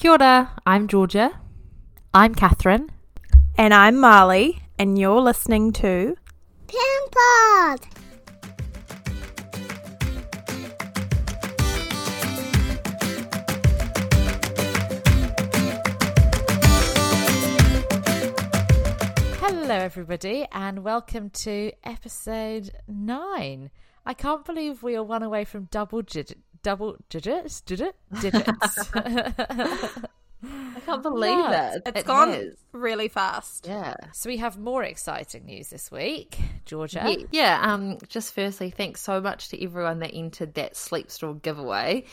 Kia ora, I'm Georgia. I'm Catherine. And I'm Marley, and you're listening to Pimpod! Hello, everybody, and welcome to episode nine. I can't believe we are one away from double digit, double digits, digit, digits. I can't believe Nuts. it. It's It gone has. really fast. Yeah. so we have more exciting news this week, Georgia. yeah. Yeah. Um. Just firstly, thanks so much to everyone that entered that sleep store giveaway.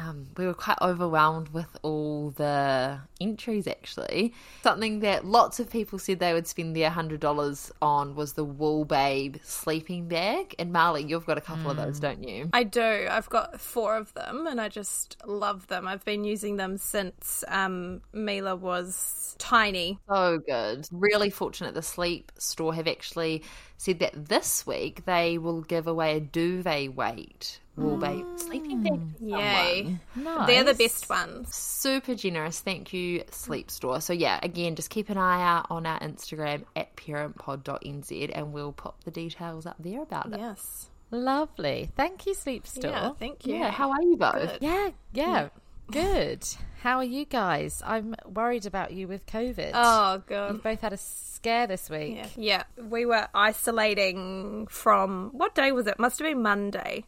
Um, we were quite overwhelmed with all the entries. Actually, something that lots of people said they would spend their hundred dollars on was the Wool Babe sleeping bag. And Marley, you've got a couple of those, don't you? I do. I've got four of them, and I just love them. I've been using them since um, Mila was tiny. So good. Really fortunate the sleep store have actually said that this week they will give away a duvet weight wool babe ah, sleeping bag. Yay. Nice. They're the best ones. Super generous. Thank you, Sleep Store. So yeah, again, just keep an eye out on our Instagram at parentpod.nz and we'll pop the details up there about it. Yes. Lovely. Thank you, Sleep Store. Yeah, thank you. Yeah, how are you both? Yeah, yeah, good. How are you guys? I'm worried about you with COVID. Oh, God. You've both had a scare this week. Yeah. yeah, we were isolating from what day was it? Must have been Monday.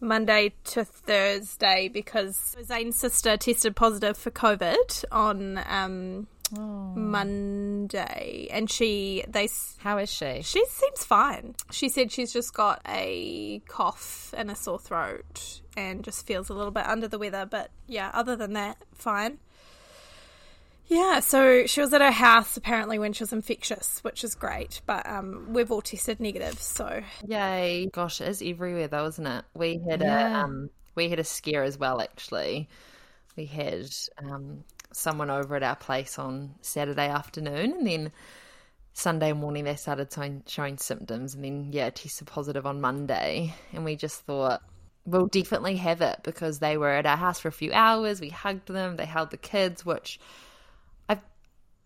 Monday to Thursday because Zane's sister tested positive for COVID on um, Monday, and she they How is she? she seems fine. She said she's just got a cough and a sore throat and just feels a little bit under the weather, but yeah, other than that, fine. Yeah, so she was at her house apparently when she was infectious, which is great, but um, we've all tested negative, so Yay. Gosh, it is everywhere though, isn't it? We had a um we had a scare as well actually. We had um someone over at our place on Saturday afternoon and then Sunday morning they started showing, symptoms and then yeah, tested positive on Monday and we just thought we'll definitely have it because they were at our house for a few hours, we hugged them, they held the kids, which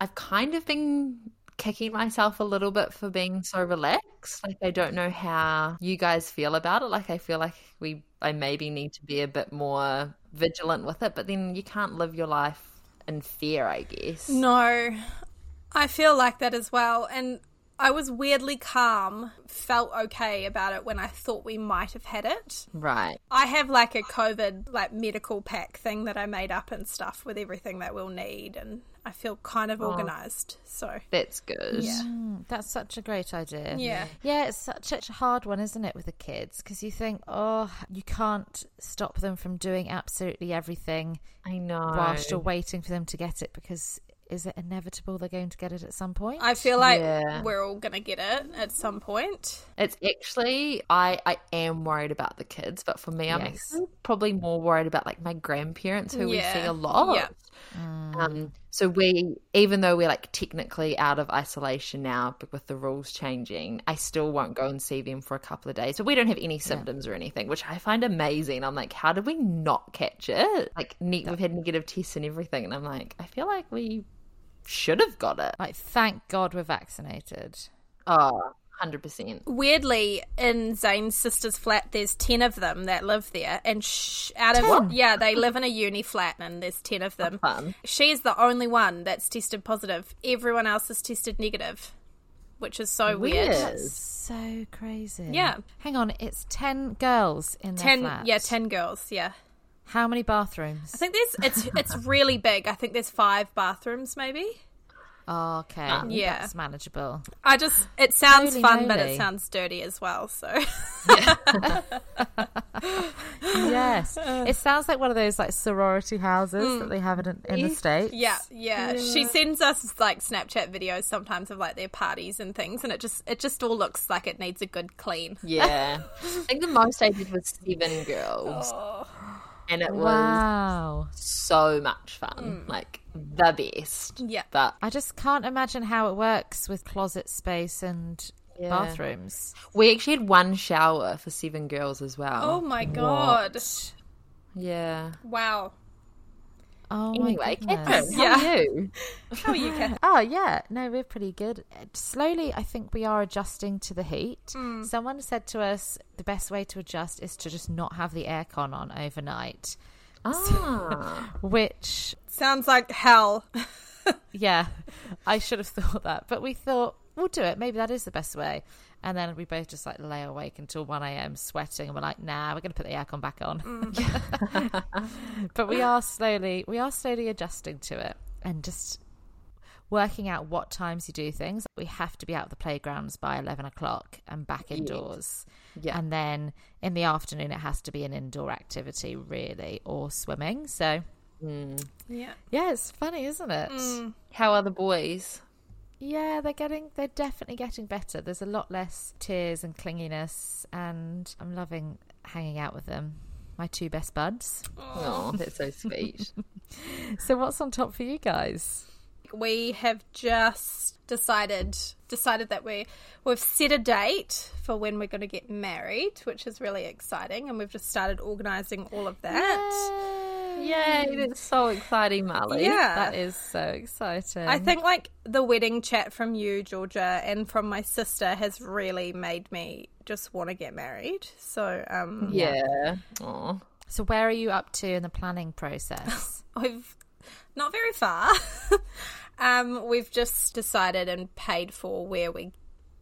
I've kind of been kicking myself a little bit for being so relaxed. Like I don't know how you guys feel about it. Like I feel like we I maybe need to be a bit more vigilant with it, but then you can't live your life in fear, I guess. No, I feel like that as well. And I was weirdly calm, felt okay about it when I thought we might have had it. Right. I have like a COVID like medical pack thing that I made up and stuff with everything that we'll need, and I feel kind of organized. So That's good. yeah, Mm, that's such a great idea. Yeah. Yeah, it's such, such a hard one, isn't it, with the kids? Because you think, oh, you can't stop them from doing absolutely everything I know. whilst you're waiting for them to get it because is it inevitable they're going to get it at some point? I feel like Yeah. we're all gonna get it at some point. It's actually I I am worried about the kids, but for me I'm probably more worried about like my grandparents who we see a lot. Yeah. Um, so we, even though we're like technically out of isolation now, but with the rules changing, I still won't go and see them for a couple of days. But we don't have any symptoms or anything, which I find amazing. I'm like, how did we not catch it? Like, ne- we've had negative tests and everything, and I'm like, I feel like we should have got it. like, thank God we're vaccinated. Oh, 100%. Weirdly, in Zane's sister's flat, there's ten of them that live there, and sh- out of yeah, they live in a uni flat, and there's ten of them. Fun. She's the only one that's tested positive. Everyone else is tested negative, which is so weird. Weird. So crazy. Yeah. Hang on, it's 10 girls in their Ten, flat. yeah, ten girls. Yeah, How many bathrooms? I think there's it's it's really big. I think there's five bathrooms, maybe. Oh, okay. Ah. Yeah. That's manageable. I just it sounds Holy fun, but it sounds dirty as well. So Yes. it sounds like one of those like sorority houses that they have in, in the mm. States. yeah, yeah, She sends us like Snapchat videos sometimes of like their parties and things, and it just it just all looks like it needs a good clean. Yeah. I think the most I did was seven girls. And it was so much fun. Mm. Like, the best. Yeah. But I just can't imagine how it works with closet space and Yeah. bathrooms. we actually had one shower for seven girls as well. Oh my god! Yeah. Wow. Oh my Anyway, goodness. Catherine, how Yeah. are you? How are you, Kath? Oh yeah, no, we're pretty good. Slowly, I think we are adjusting to the heat. Mm. Someone said to us the best way to adjust is to just not have the aircon on overnight, Ah, which Sounds like hell. yeah, I should have thought that, but we thought we'll do it. Maybe that is the best way. And then we both just like lay awake until one a.m. sweating, and we're like, "Nah, we're going to put the aircon back on." but we are slowly, we are slowly adjusting to it, and just working out what times you do things. We have to be out of the playgrounds by eleven o'clock and back indoors. yeah. And then in the afternoon, it has to be an indoor activity, really, or swimming. So Mm. Yeah. yeah, it's funny, isn't it? Mm. How are the boys? Yeah, they're getting they're definitely getting better. There's a lot less tears and clinginess and I'm loving hanging out with them. My two best buds. Oh, that's so sweet. So what's on top for you guys? we have just decided decided that we we've set a date for when we're going to get married, which is really exciting, and we've just started organising all of that. Yay, that's so exciting, Marley. Yeah, That is so exciting. I think like the wedding chat from you, Georgia, and from my sister has really made me just want to get married. So um, Yeah. Aw. So where are you up to in the planning process? we've not very far. um, we've just decided and paid for where we're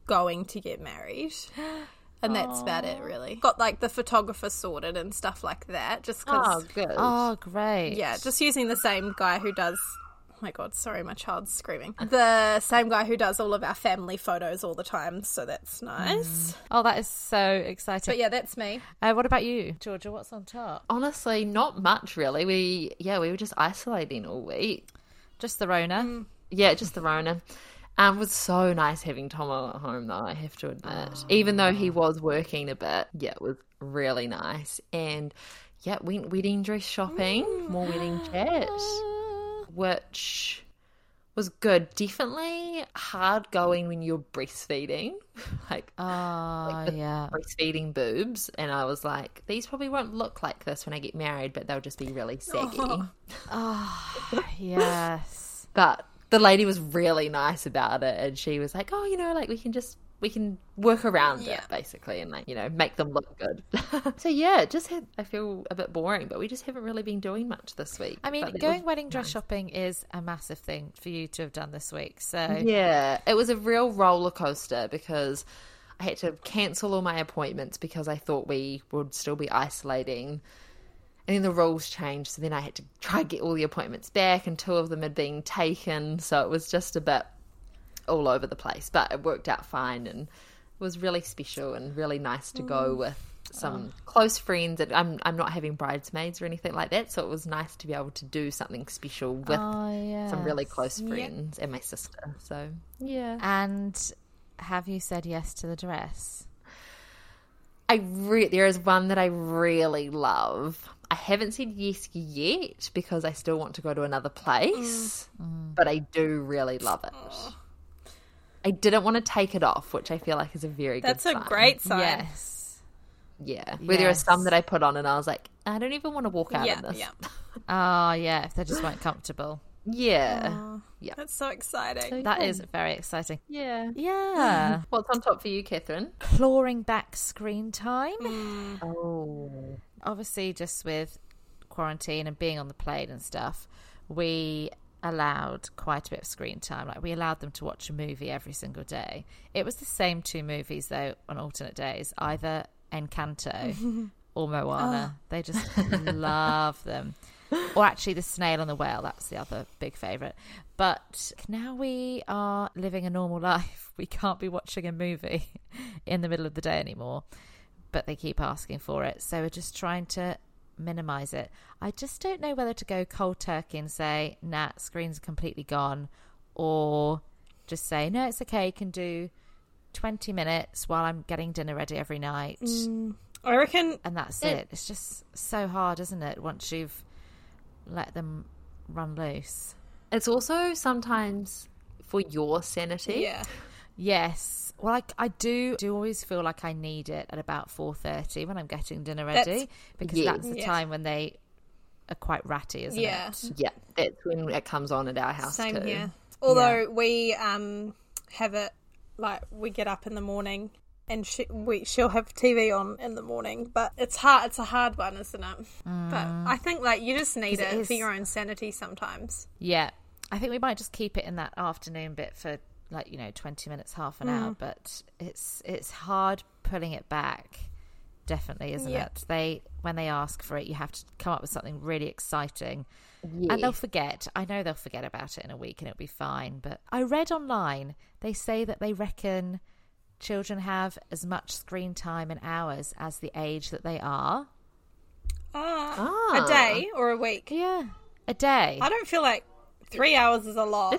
going to get married. And that's about it, really. Got like the photographer sorted and stuff like that. Just because Oh, because, good. oh, great. yeah, just using the same guy who does. Oh my god, sorry, my child's screaming. The same guy who does all of our family photos all the time, so that's nice. Oh, that is so exciting. But yeah, that's me. Uh, what about you, Georgia? What's on top? Honestly, not much really. We yeah, we were just isolating all week. Just the Rona. Mm. Yeah, just the Rona. Um, it was so nice having Tomo at home though, I have to admit. Even though he was working a bit, yeah, it was really nice. And yeah, went wedding dress shopping, more wedding chat, which was good. Definitely hard going when you're breastfeeding, like Oh, yeah. breastfeeding boobs. And I was like, these probably won't look like this when I get married, but they'll just be really saggy. Oh. yes. But the lady was really nice about it, and she was like, "Oh, you know, like we can just we can work around Yeah. it basically, and like you know make them look good." so yeah, just had I feel a bit boring, but we just haven't really been doing much this week. I mean, going wedding dress nice. shopping is a massive thing for you to have done this week. So Yeah, it was a real roller coaster because I had to cancel all my appointments because I thought we would still be isolating. And then the rules changed, so then I had to try and get all the appointments back, and two of them had been taken. So it was just a bit all over the place, but it worked out fine and it was really special and really nice to go mm. with some oh. close friends. And I'm I'm not having bridesmaids or anything like that, so it was nice to be able to do something special with Oh, yeah. some really close friends and my sister. So yeah, And have you said yes to the dress? I re- there is one that I really love. I haven't said yes yet because I still want to go to another place, mm. Mm. but I do really love it. I didn't want to take it off, which I feel like is a very That's good That's a great sign. Yes. yeah. Where there are some that I put on and I was like, I don't even want to walk out Yeah, in this. yeah. Oh, yeah. If they just weren't comfortable. Yeah, yeah. That's so exciting. That is very exciting. yeah. Yeah. What's on top for you, Catherine? Clawing back screen time. Hmm. Oh, Obviously, just with quarantine and being on the plane and stuff, we allowed quite a bit of screen time. Like, we allowed them to watch a movie every single day. It was the same two movies, though, on alternate days either Encanto or Moana. Ah. They just love them. Or actually, The Snail and the Whale. That's the other big favourite. But now we are living a normal life. We can't be watching a movie in the middle of the day anymore. But they keep asking for it. So we're just trying to minimize it. I just don't know whether to go cold turkey and say, nah, screen's are completely gone. Or just say, no, it's okay. You can do 20 minutes while I'm getting dinner ready every night. Mm. I reckon And that's It- it. It's just so hard, isn't it? Once you've let them run loose. it's also sometimes for your sanity. yeah. Yes. Well, I, I do do always feel like I need it at about four thirty when I'm getting dinner That's- ready because Yes. that's the Yeah. time when they are quite ratty, isn't Yeah. it? Yeah, that's when it comes on at our house Same too. here. Although we um have it like we get up in the morning and she, we she'll have TV on in the morning, but it's hard. It's a hard one, isn't it? But I think like you just need it, it is- for your own sanity sometimes. Yeah. I think we might just keep it in that afternoon bit for like, you know, 20 minutes, half an Mm. hour, but it's it's hard pulling it back. Definitely, isn't Yeah. it? They when they ask for it, you have to come up with something really exciting. Yeah. And they'll forget. I know they'll forget about it in a week and it'll be fine. But I read online, they say that they reckon children have as much screen time in hours as the age that they are. Ah, Ah. a day or a week. Yeah. A day. I don't feel like three hours is a lot.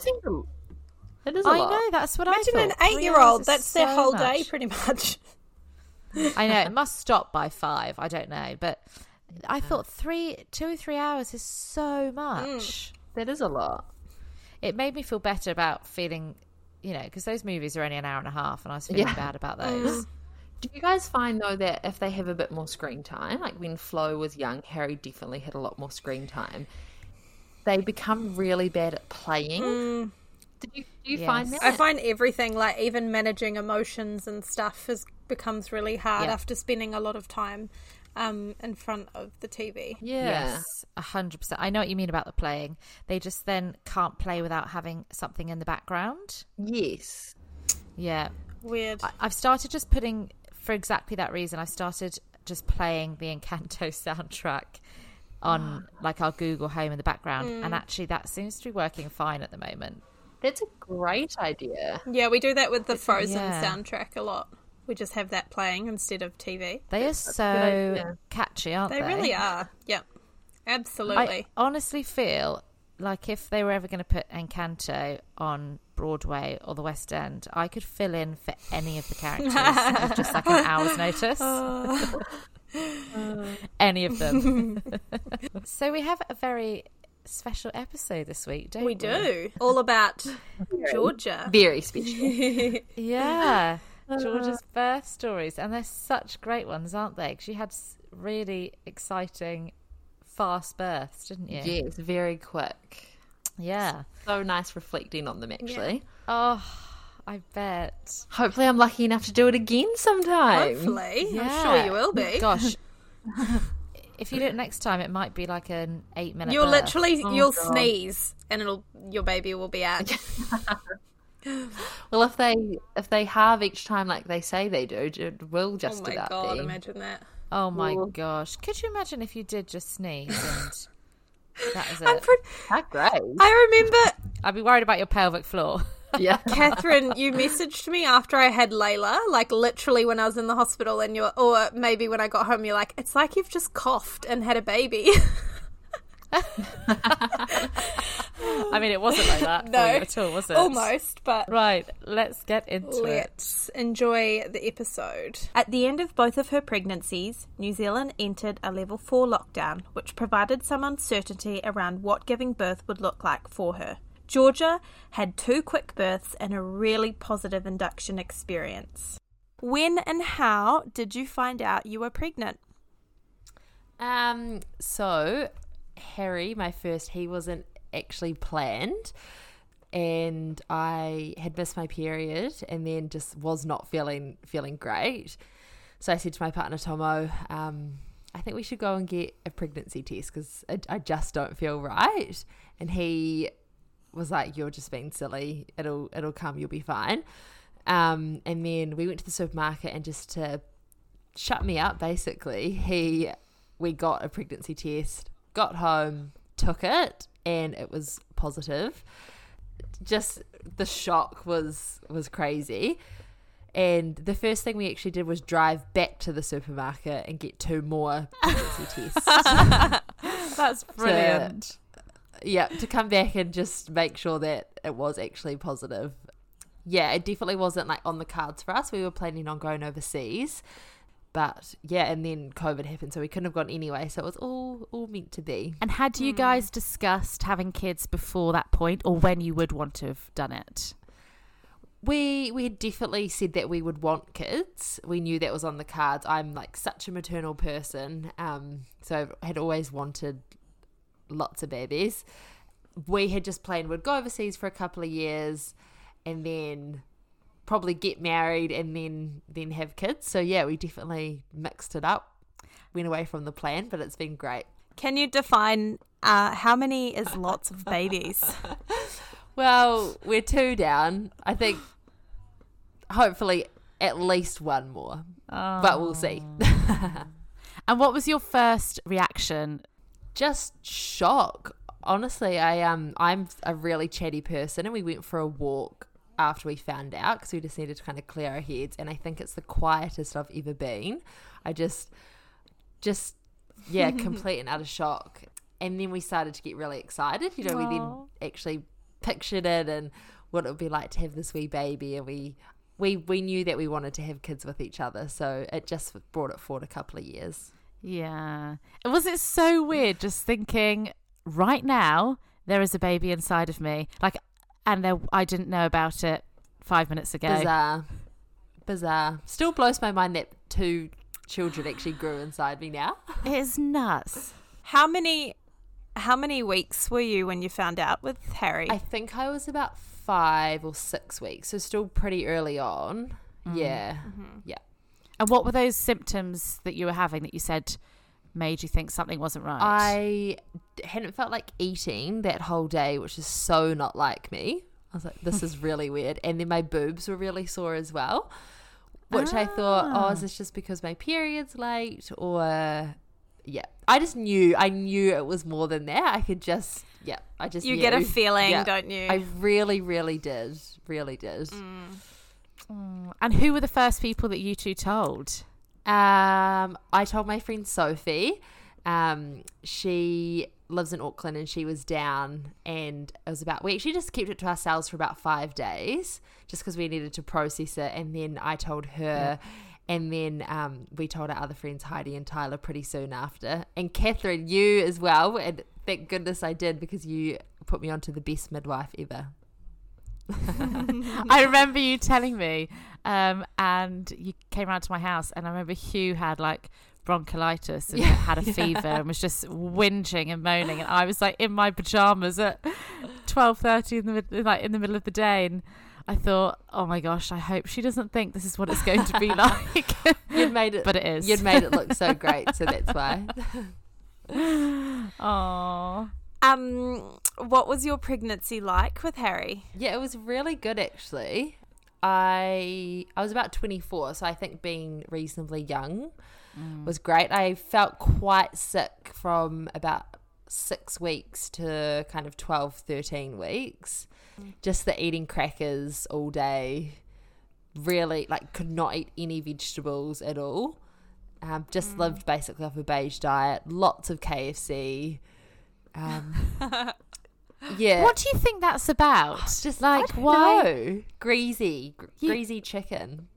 It seems a, it is a I lot. know, that's what Imagine I an thought. Three eight-year-old. hours is That's their so whole day, pretty much. I know it must stop by five. I don't know, but I thought three, two or three hours is so much. Mm. That is a lot. It made me feel better about feeling, you know, because those movies are only an hour and a half, and I was feeling Yeah. bad about mm. those. Do you guys find though that if they have a bit more screen time, like when Flo was young, Harry definitely had a lot more screen time. They become really bad at playing. Mm. Did you do you find that? I find everything like even managing emotions and stuff is becomes really hard Yeah. after spending a lot of time um, in front of the TV. yeah. Yes, a hundred percent. I know what you mean about the playing. They just then can't play without having something in the background. Yes. Yeah, Weird. I- I've started just putting for exactly that reason. I started just playing the Encanto soundtrack on like our Google Home in the background, and actually that seems to be working fine at the moment. That's a great idea. Yeah, we do that with the Frozen yeah. soundtrack a lot. We just have that playing instead of TV. They are so catchy, aren't They they? really are. Yep. Absolutely. I honestly feel like if they were ever going to put Encanto on Broadway or the West End, I could fill in for any of the characters with just like an hour's notice. Oh. any of them. so we have a very special episode this week, don't we? we do. All about Georgia. Very special. Yeah. Georgia's birth stories, and they're such great ones, aren't they? 'Cause she had really exciting, fast births, didn't you? yes, very quick. Yeah. So nice reflecting on them actually. Oh, I bet. Hopefully I'm lucky enough to do it again sometime. Hopefully. I'm sure you will be. Gosh. If you do it next time, it might be like an eight minute. You'll birth. literally oh, you'll God. sneeze and it'll your baby will be out. Well if they if they have each time like they say they do, it will just oh just my god, be. imagine that. Oh my Ooh. gosh! Could you imagine if you did just sneeze and that was I'm it? pretty, How great. I remember I'd be worried about your pelvic floor. Yeah. Catherine, you messaged me after I had Layla, like literally when I was in the hospital, and you're, or maybe when I got home, you're like, it's like you've just coughed and had a baby. I mean, it wasn't like that No. at all, was it? Almost, but Right. Let's get into it. Let's enjoy the episode. At the end of both of her pregnancies, New Zealand entered a level 4 lockdown, which provided some uncertainty around what giving birth would look like for her. Georgia had two quick births and a really positive induction experience. When and how did you find out you were pregnant? Um, so Harry, my first, he wasn't actually planned, and I had missed my period, and then just was not feeling feeling great. So I said to my partner Tomo, um, I think we should go and get a pregnancy test because I, I just don't feel right. And he was like, "You're just being silly. It'll it'll come. You'll be fine." Um, and then we went to the supermarket and just to shut me up basically he we got a pregnancy test got home took it and it was positive just the shock was was crazy and the first thing we actually did was drive back to the supermarket and get two more pregnancy tests That's brilliant. Yeah, to come back and just make sure that it was actually positive. Yeah, it definitely wasn't like on the cards for us. We were planning on going overseas. But yeah, and then COVID happened, so we couldn't have gone anyway. So it was all all meant to be. And had you guys discussed having kids before that point, or when you would want to have done it? We we had definitely said that we would want kids. We knew that was on the cards. I'm like such a maternal person, um, so I had always wanted lots of babies. We had just planned we'd go overseas for a couple of years and then probably get married and then then have kids. So yeah, we definitely mixed it up. Went away from the plan, but it's been great. Can you define uh, how many is lots of babies? Well, we're two down. I think hopefully at least one more. But we'll see. And what was your first reaction? Just shock. Honestly, I um I'm a really chatty person and we went for a walk after we found out because we just needed to kind of clear our heads and I think it's the quietest I've ever been. I just just yeah, complete and utter shock. And then we started to get really excited. You know, we then actually pictured it and what it would be like to have this wee baby and we we we knew that we wanted to have kids with each other so it just brought it forward a couple of years Yeah. It Was it so weird just thinking right now there is a baby inside of me? Like and there I didn't know about it 5 minutes ago. bizarre bizarre still blows my mind that two children actually grew inside me now It is nuts. how many how many weeks were you when you found out with Harry? i think i was about five or six weeks so still pretty early on mm. yeah mm-hmm. yeah And what were those symptoms that you were having that you said made you think something wasn't right? I hadn't felt like eating that whole day, which is so not like me. I was like, this is really weird. And then my boobs were really sore as well, which I thought, oh, is ah. this just because my period's late? Or, yeah, I just knew, I knew it was more than that. I could just, yeah, I just you get a feeling, Yeah. don't you? I really, really did. Really did. Mm. And who were the first people that you two told? Um, I told my friend Sophie. Um, she lives in Auckland and she was down, and it was about we actually just kept it to ourselves for about five days, just because we needed to process it. And then I told her, and then um, we told our other friends Heidi and Tyler pretty soon after, and Catherine, you as well. And thank goodness I did because you put me onto the best midwife ever. I remember you telling me, um, and you came round to my house, and I remember Hugh had like bronchiolitis and Yeah. had a fever and was just whinging and moaning, and I was like in my pajamas at twelve thirty in the like in the middle of the day, and I thought, oh my gosh, I hope she doesn't think this is what it's going to be like, You'd made it, but it is. you'd made it look so great, so that's why. Aww. Um, what was your pregnancy like with Harry? Yeah, it was really good actually. I I was about 24, so I think being reasonably young was great. I felt quite sick from about 6 weeks to kind of 12, 13 weeks. Just the eating crackers all day. Really like could not eat any vegetables at all. Um, just lived basically off a beige diet, lots of KFC. Um, yeah. What do you think that's about? Just like why? know. greasy, gr- You- greasy chicken.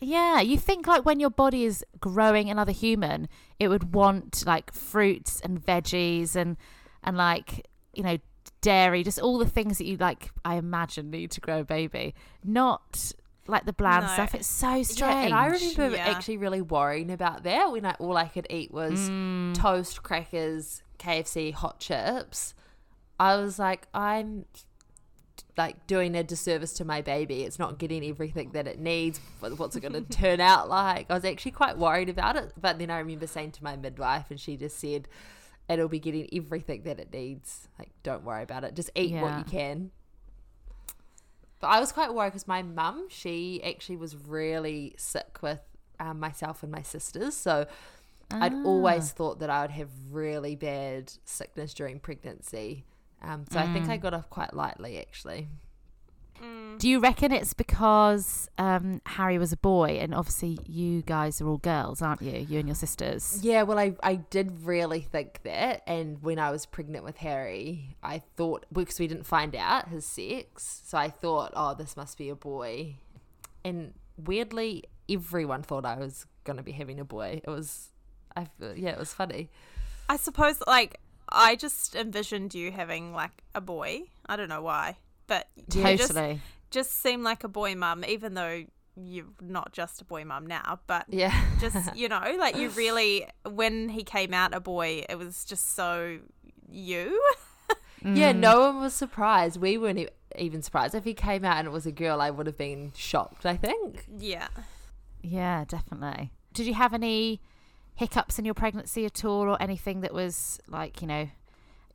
Yeah, you think like when your body is growing another human, it would want like fruits and veggies and and like you know dairy, just all the things that you like. I imagine need to grow a baby, not like the bland No. stuff. It's so strange. Yeah, and I remember Yeah. actually really worrying about that when I, all I could eat was Mm. toast, crackers, KFC, hot chips. I was like, I'm like doing a disservice to my baby. It's not getting everything that it needs. What's it going to turn out like? I was actually quite worried about it. But then I remember saying to my midwife, and she just said, it'll be getting everything that it needs. Like, don't worry about it. Just eat what you can. But I was quite worried because my mum, she actually was really sick with um, myself and my sisters. So I'd always thought that I would have really bad sickness during pregnancy. Um, so I think I got off quite lightly, actually. Do you reckon it's because um, Harry was a boy and obviously you guys are all girls, aren't you? You and your sisters. Yeah, well, I, I did really think that. And when I was pregnant with Harry, I thought, because we didn't find out his sex, so I thought, oh, this must be a boy. And weirdly, everyone thought I was going to be having a boy. It was, I, yeah, it was funny. I suppose like I just envisioned you having like a boy. I don't know why, but you just Totally. just seem like a boy mum, even though you're not just a boy mum now. But Yeah. just you know, like you really when he came out a boy, it was just so you. Yeah, no mm. one was surprised. We weren't e- even surprised. If he came out and it was a girl, I would have been shocked, I think. Yeah. Yeah, definitely. Did you have any hiccups in your pregnancy at all, or anything that was like you know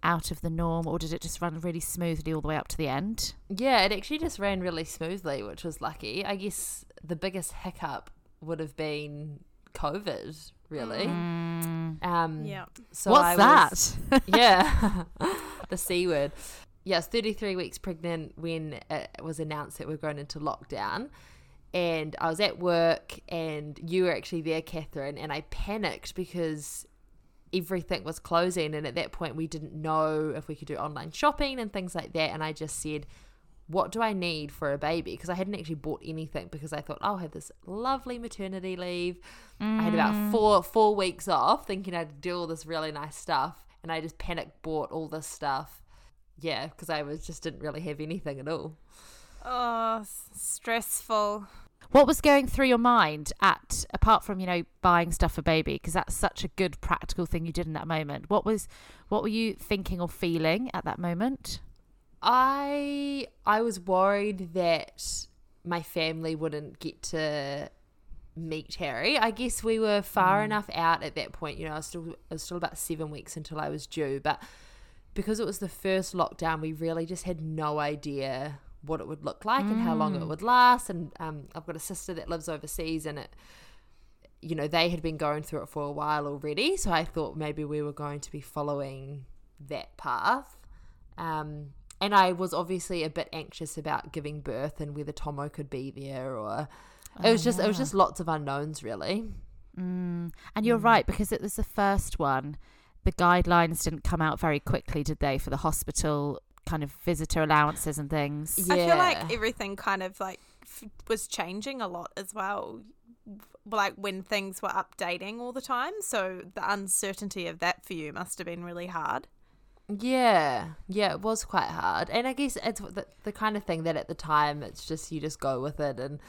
out of the norm, or did it just run really smoothly all the way up to the end? Yeah, it actually just ran really smoothly, which was lucky. I guess the biggest hiccup would have been COVID, really. Um, Yeah. So What's I that? yeah, the C word. Yes, 33 weeks pregnant when it was announced that we are going into lockdown. And I was at work, and you were actually there, Catherine, and I panicked because everything was closing. And at that point, we didn't know if we could do online shopping and things like that. And I just said, What do I need for a baby? Because I hadn't actually bought anything because I thought, I'll have this lovely maternity leave. I had about mm. four four weeks off, thinking I'd do all this really nice stuff, and I just panic bought all this stuff. Yeah, because I was just didn't really have anything at all. Oh, stressful. What was going through your mind at apart from you know buying stuff for baby because that's such a good practical thing you did in that moment. What was what were you thinking or feeling at that moment? I I was worried that my family wouldn't get to meet Harry. I guess we were far mm. enough out at that point. You know, I was still I was still about seven weeks until I was due, but because it was the first lockdown, we really just had no idea what it would look like and how long it would last. And um, I've got a sister that lives overseas, and it you know they had been going through it for a while already. So I thought maybe we were going to be following that path. Um, and I was obviously a bit anxious about giving birth and whether Tomo could be there or it was just it was just lots of unknowns really. And you're right because it was the first one. The guidelines didn't come out very quickly, did they, for the hospital kind of visitor allowances and things? Yeah. I feel like everything kind of like f- was changing a lot as well. Like when things were updating all the time. So the uncertainty of that for you must have been really hard. Yeah, yeah, it was quite hard, and I guess it's the, the kind of thing that at the time it's just you just go with it, and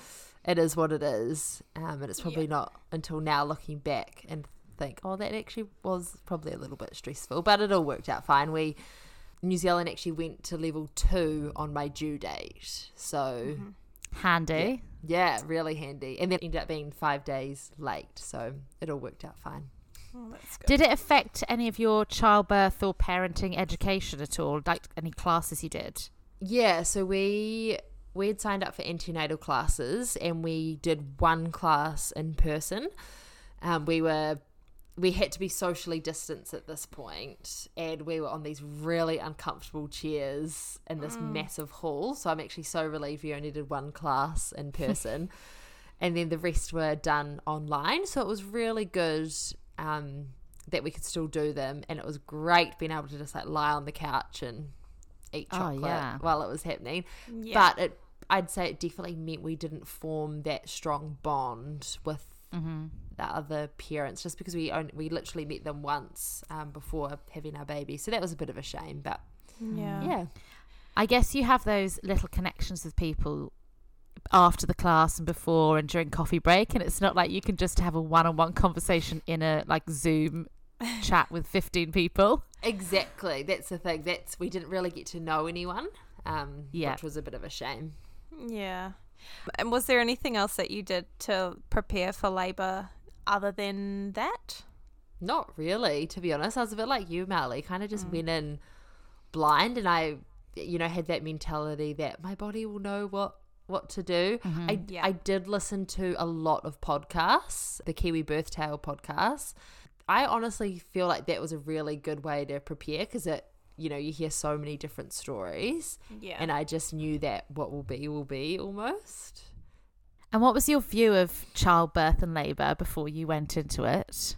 it is what it is. Um, and it's probably not until now looking back and think, oh, that actually was probably a little bit stressful, but it all worked out fine. We New Zealand actually went to level two on my due date, so Handy. yeah, really handy, and then ended up being five days late, so it all worked out fine. Oh, that's good. Did it affect any of your childbirth or parenting education at all? Like any classes you did? Yeah, so we we had signed up for antenatal classes and we did one class in person. Um, we were we had to be socially distanced at this point and we were on these really uncomfortable chairs in this massive hall. So I'm actually so relieved we only did one class in person. and then the rest were done online. So it was really good um, that we could still do them and it was great being able to just like lie on the couch and eat Oh, chocolate yeah. while it was happening. Yeah. But it, I'd say it definitely meant we didn't form that strong bond with the other parents, just because we only, we literally met them once um, before having our baby. So that was a bit of a shame. But yeah. yeah, I guess you have those little connections with people after the class and before and during coffee break, and it's not like you can just have a one-on-one conversation in a like Zoom chat with fifteen people. exactly. That's the thing. That's we didn't really get to know anyone, um, Yeah. which was a bit of a shame. Yeah. And was there anything else that you did to prepare for labour other than that? Not really, to be honest. I was a bit like you, Marley. Kind of just mm. went in blind, and I, you know, had that mentality that my body will know what what to do. Mm-hmm. I Yeah. I did listen to a lot of podcasts, the Kiwi Birth Tale podcast. I honestly feel like that was a really good way to prepare because it, you know, you hear so many different stories, Yeah. and I just knew that what will be will be almost. And what was your view of childbirth and labour before you went into it?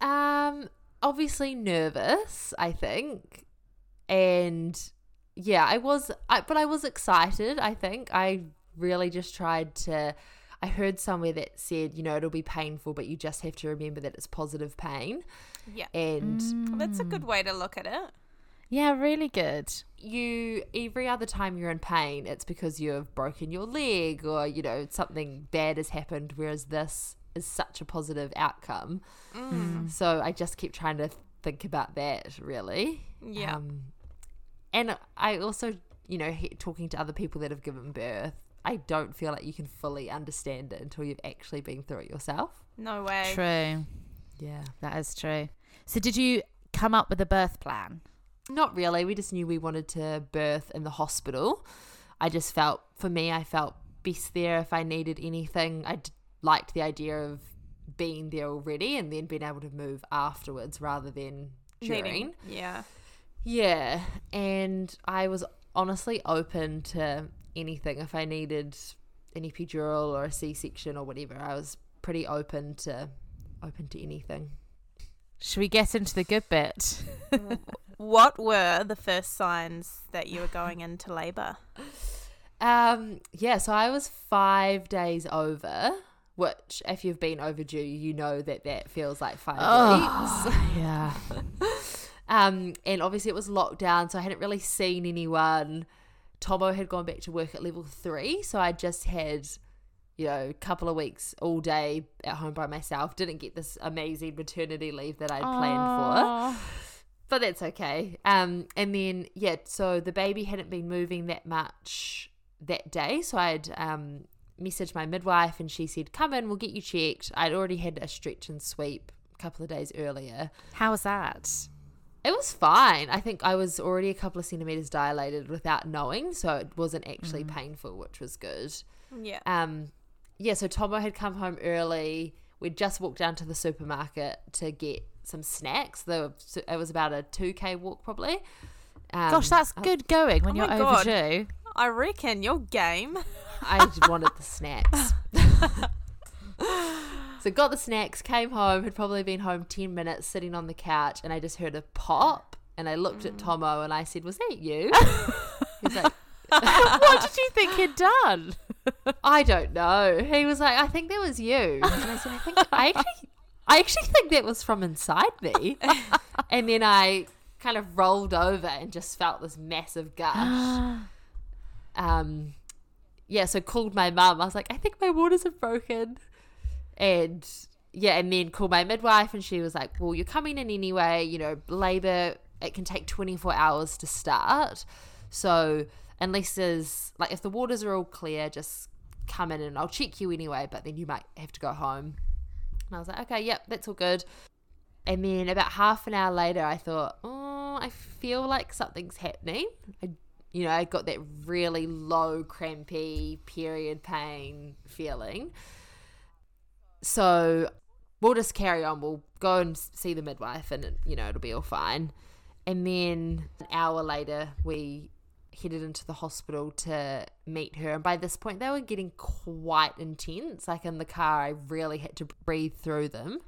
Um, obviously nervous, I think, and yeah, I was, I, but I was excited. I think I really just tried to. I heard somewhere that said, you know, it'll be painful, but you just have to remember that it's positive pain, yeah. and Well, that's a good way to look at it. Yeah, really good. you every other time you're in pain, it's because you've broken your leg or you know something bad has happened. Whereas this is such a positive outcome. So I just keep trying to think about that really. Yeah. Um, and I also, you know, he, talking to other people that have given birth, I don't feel like you can fully understand it until you've actually been through it yourself. No way. True. Yeah. That is true. So, did you come up with a birth plan? Not really. We just knew we wanted to birth in the hospital. I just felt, for me, I felt best there if I needed anything. I liked the idea of being there already and then being able to move afterwards rather than during. Needing- Yeah. Yeah, and I was honestly open to anything if I needed an epidural or a C-section or whatever. I was pretty open to open to anything. Should we get into the good bit? What were the first signs that you were going into labour? Um, yeah, so I was five days over, which if you've been overdue, you know that that feels like five weeks. yeah. Um, and obviously it was lockdown, so I hadn't really seen anyone. Tomo had gone back to work at level three, so I just had, you know, a couple of weeks all day at home by myself. Didn't get this amazing maternity leave that I'd planned for, but that's okay. Um, and then yeah, so the baby hadn't been moving that much that day, so I'd um messaged my midwife, and she said, "Come in, we'll get you checked." I'd already had a stretch and sweep a couple of days earlier. How was that? It was fine. I think I was already a couple of centimeters dilated without knowing, so it wasn't actually painful, which was good. Yeah. Um, yeah. So Tomo had come home early. We'd just walked down to the supermarket to get some snacks. The it was about a two k walk, probably. Um, Gosh, that's good going when Oh you're God. overdue. I reckon your game. I wanted the snacks. so got the snacks, came home, had probably been home 10 minutes sitting on the couch, and I just heard a pop. And I looked at Tomo and I said, Was that you? He's like, what did you think he'd done? I don't know. He was like, I think that was you. And I said, I think I actually I actually think that was from inside me. and then I kind of rolled over and just felt this massive gush. um yeah, so called my mum. I was like, I think my waters have broken. And yeah, and then called my midwife and she was like, Well, you're coming in anyway, you know, labour it can take twenty four hours to start. So unless there's like if the waters are all clear, just come in and I'll check you anyway, but then you might have to go home. And I was like, Okay, yep, that's all good. And then about half an hour later I thought, Oh, I feel like something's happening. I you know, I got that really low, crampy period pain feeling. So we'll just carry on. We'll go and see the midwife, and you know, it'll be all fine. And then an hour later, we headed into the hospital to meet her. And by this point, they were getting quite intense. Like in the car, I really had to breathe through them.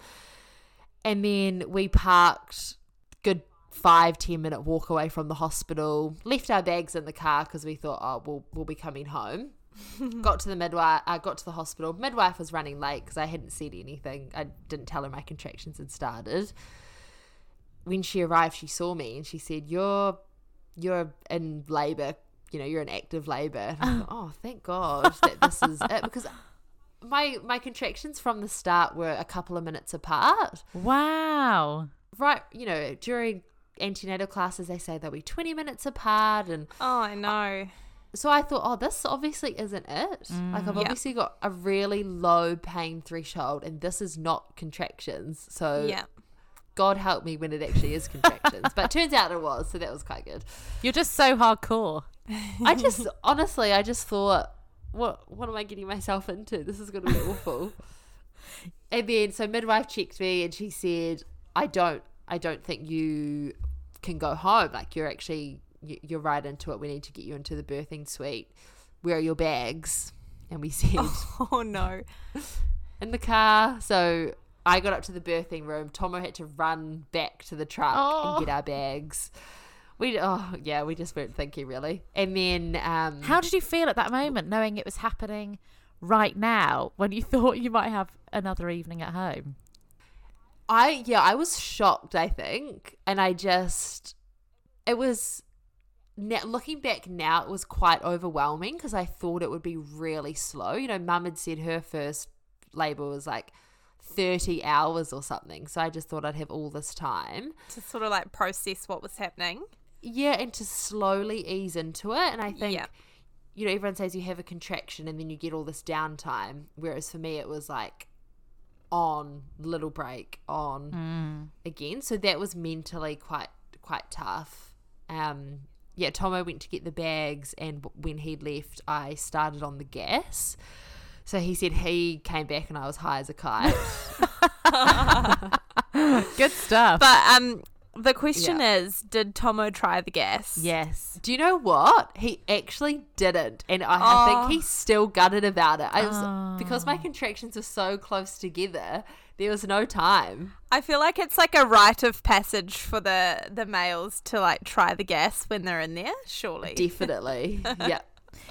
And then we parked good five ten minute walk away from the hospital left our bags in the car because we thought oh we'll, we'll be coming home got to the midwife i uh, got to the hospital midwife was running late because i hadn't said anything i didn't tell her my contractions had started when she arrived she saw me and she said you're you're in labor you know you're in active I thought, oh thank god that this is it because my my contractions from the start were a couple of minutes apart Wow. right you know during antenatal classes they say they'll be 20 minutes apart and Oh, I know. so i thought oh this obviously isn't it like i've mm. Yeah. obviously got a really low pain threshold and this is not contractions so Yeah. God help me when it actually is contractions. But turns out it was so that was quite good. You're just so hardcore. i just honestly i just thought what what am i getting myself into? This is going to be awful. And then so midwife checked me and she said i don't i don't think you can go home. Like you're actually you- you're right into it. We need to get you into the birthing suite. Where are your bags? And we said Oh no. in the car. So i got up to the birthing room tomo had to run back to the truck Oh. and get our bags we oh yeah we just weren't thinking really and then um How did you feel at that moment, knowing it was happening right now, when you thought you might have another evening at home? I yeah, I was shocked. I think, and I just it was now looking back now, it was quite overwhelming because I thought it would be really slow. You know, Mum had said her first labor was like 30 hours or something. So I just thought I'd have all this time. To sort of like process what was happening. Yeah, and to slowly ease into it. And I think, Yeah. you know, everyone says you have a contraction and then you get all this downtime. Whereas for me, it was like on, little break, on again. So that was mentally quite quite tough. Um, yeah, Tomo went to get the bags, and when he left, I started on the gas. So he said he came back and I was high as a kite. Good stuff. But um, the question is, did Tomo try the gas? yes. Do you know what? He actually didn't, and I, I Oh. think he's still gutted about it. I was because my contractions are so close together. There was no time. I feel like it's like a rite of passage for the the males to like try the gas when they're in there. Surely. Definitely, yeah.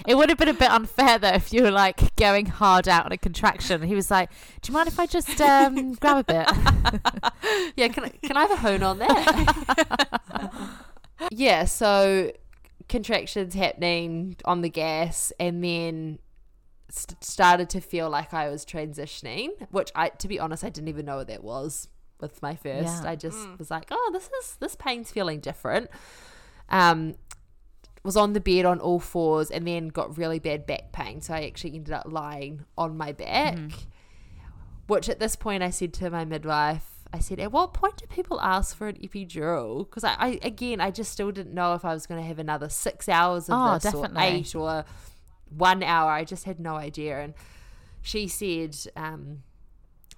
It would have been a bit unfair though if you were like going hard out on a contraction. He was like, "Do you mind if I just um, grab a bit?" Yeah, can I, can I have a hoon on that? yeah, so contractions happening on the gas, and then st- started to feel like I was transitioning, which I, to be honest, I didn't even know what that was with my first. Yeah. I just was like, oh, this is this pain's feeling different. Um, was on the bed on all fours, and then got really bad back pain, so I actually ended up lying on my back which at this point I said to my midwife, I said, at what point do people ask for an epidural? Because I, I, again, I just still didn't know if I was going to have another six hours of Oh, this definitely. or eight or one hour. I just had no idea. And she said, um,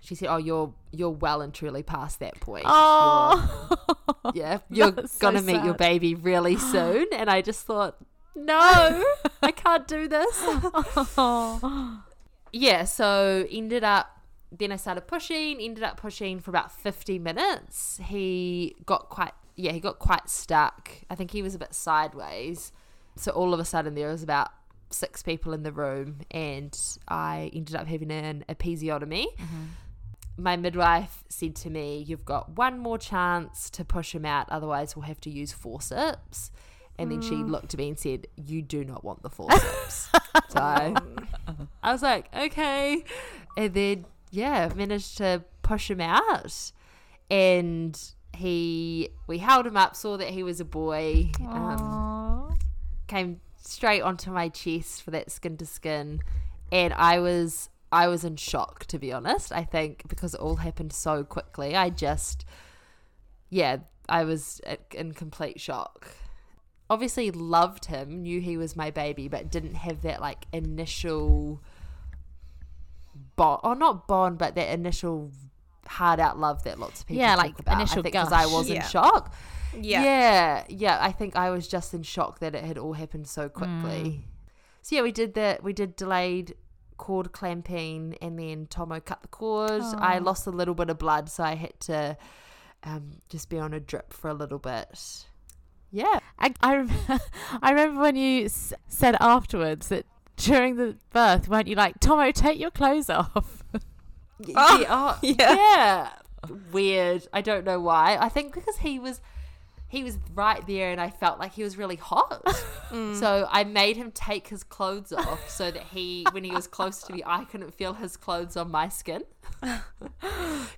she said, oh, you're you're well and truly past that point. Oh, You're- yeah, you're gonna meet your baby really soon. And I just thought, no, I can't do this. yeah, so ended up then I started pushing, ended up pushing for about 50 minutes. He got quite yeah, he got quite stuck. I think he was a bit sideways. So all of a sudden there was about six people in the room and I ended up having an episiotomy. Mm-hmm. My midwife said to me, You've got one more chance to push him out, otherwise, we'll have to use forceps. And then she looked at me and said, You do not want the forceps. so I was like, Okay. And then, yeah, managed to push him out. And he, we held him up, saw that he was a boy, um, came straight onto my chest for that skin to skin. And I was I was in shock to be honest. I think because it all happened so quickly. I just yeah, I was in complete shock. Obviously loved him, knew he was my baby, but didn't have that like initial bond or not bond, but that initial hard out love that lots of people Yeah, talk like about. initial I think because I was in Yeah. shock. Yeah. Yeah, yeah. I think I was just in shock that it had all happened so quickly. Mm. So yeah, we did that. We did delayed cord clamping, and then Tomo cut the cord. I lost a little bit of blood, so I had to um, just be on a drip for a little bit. Yeah, I, I, rem- I remember when you s- said afterwards that during the birth, weren't you like, Tomo, take your clothes off? Oh, yeah. yeah. Weird. I don't know why. I think because he was he was right there and I felt like he was really hot. So I made him take his clothes off so that he when he was close to me I couldn't feel his clothes on my skin.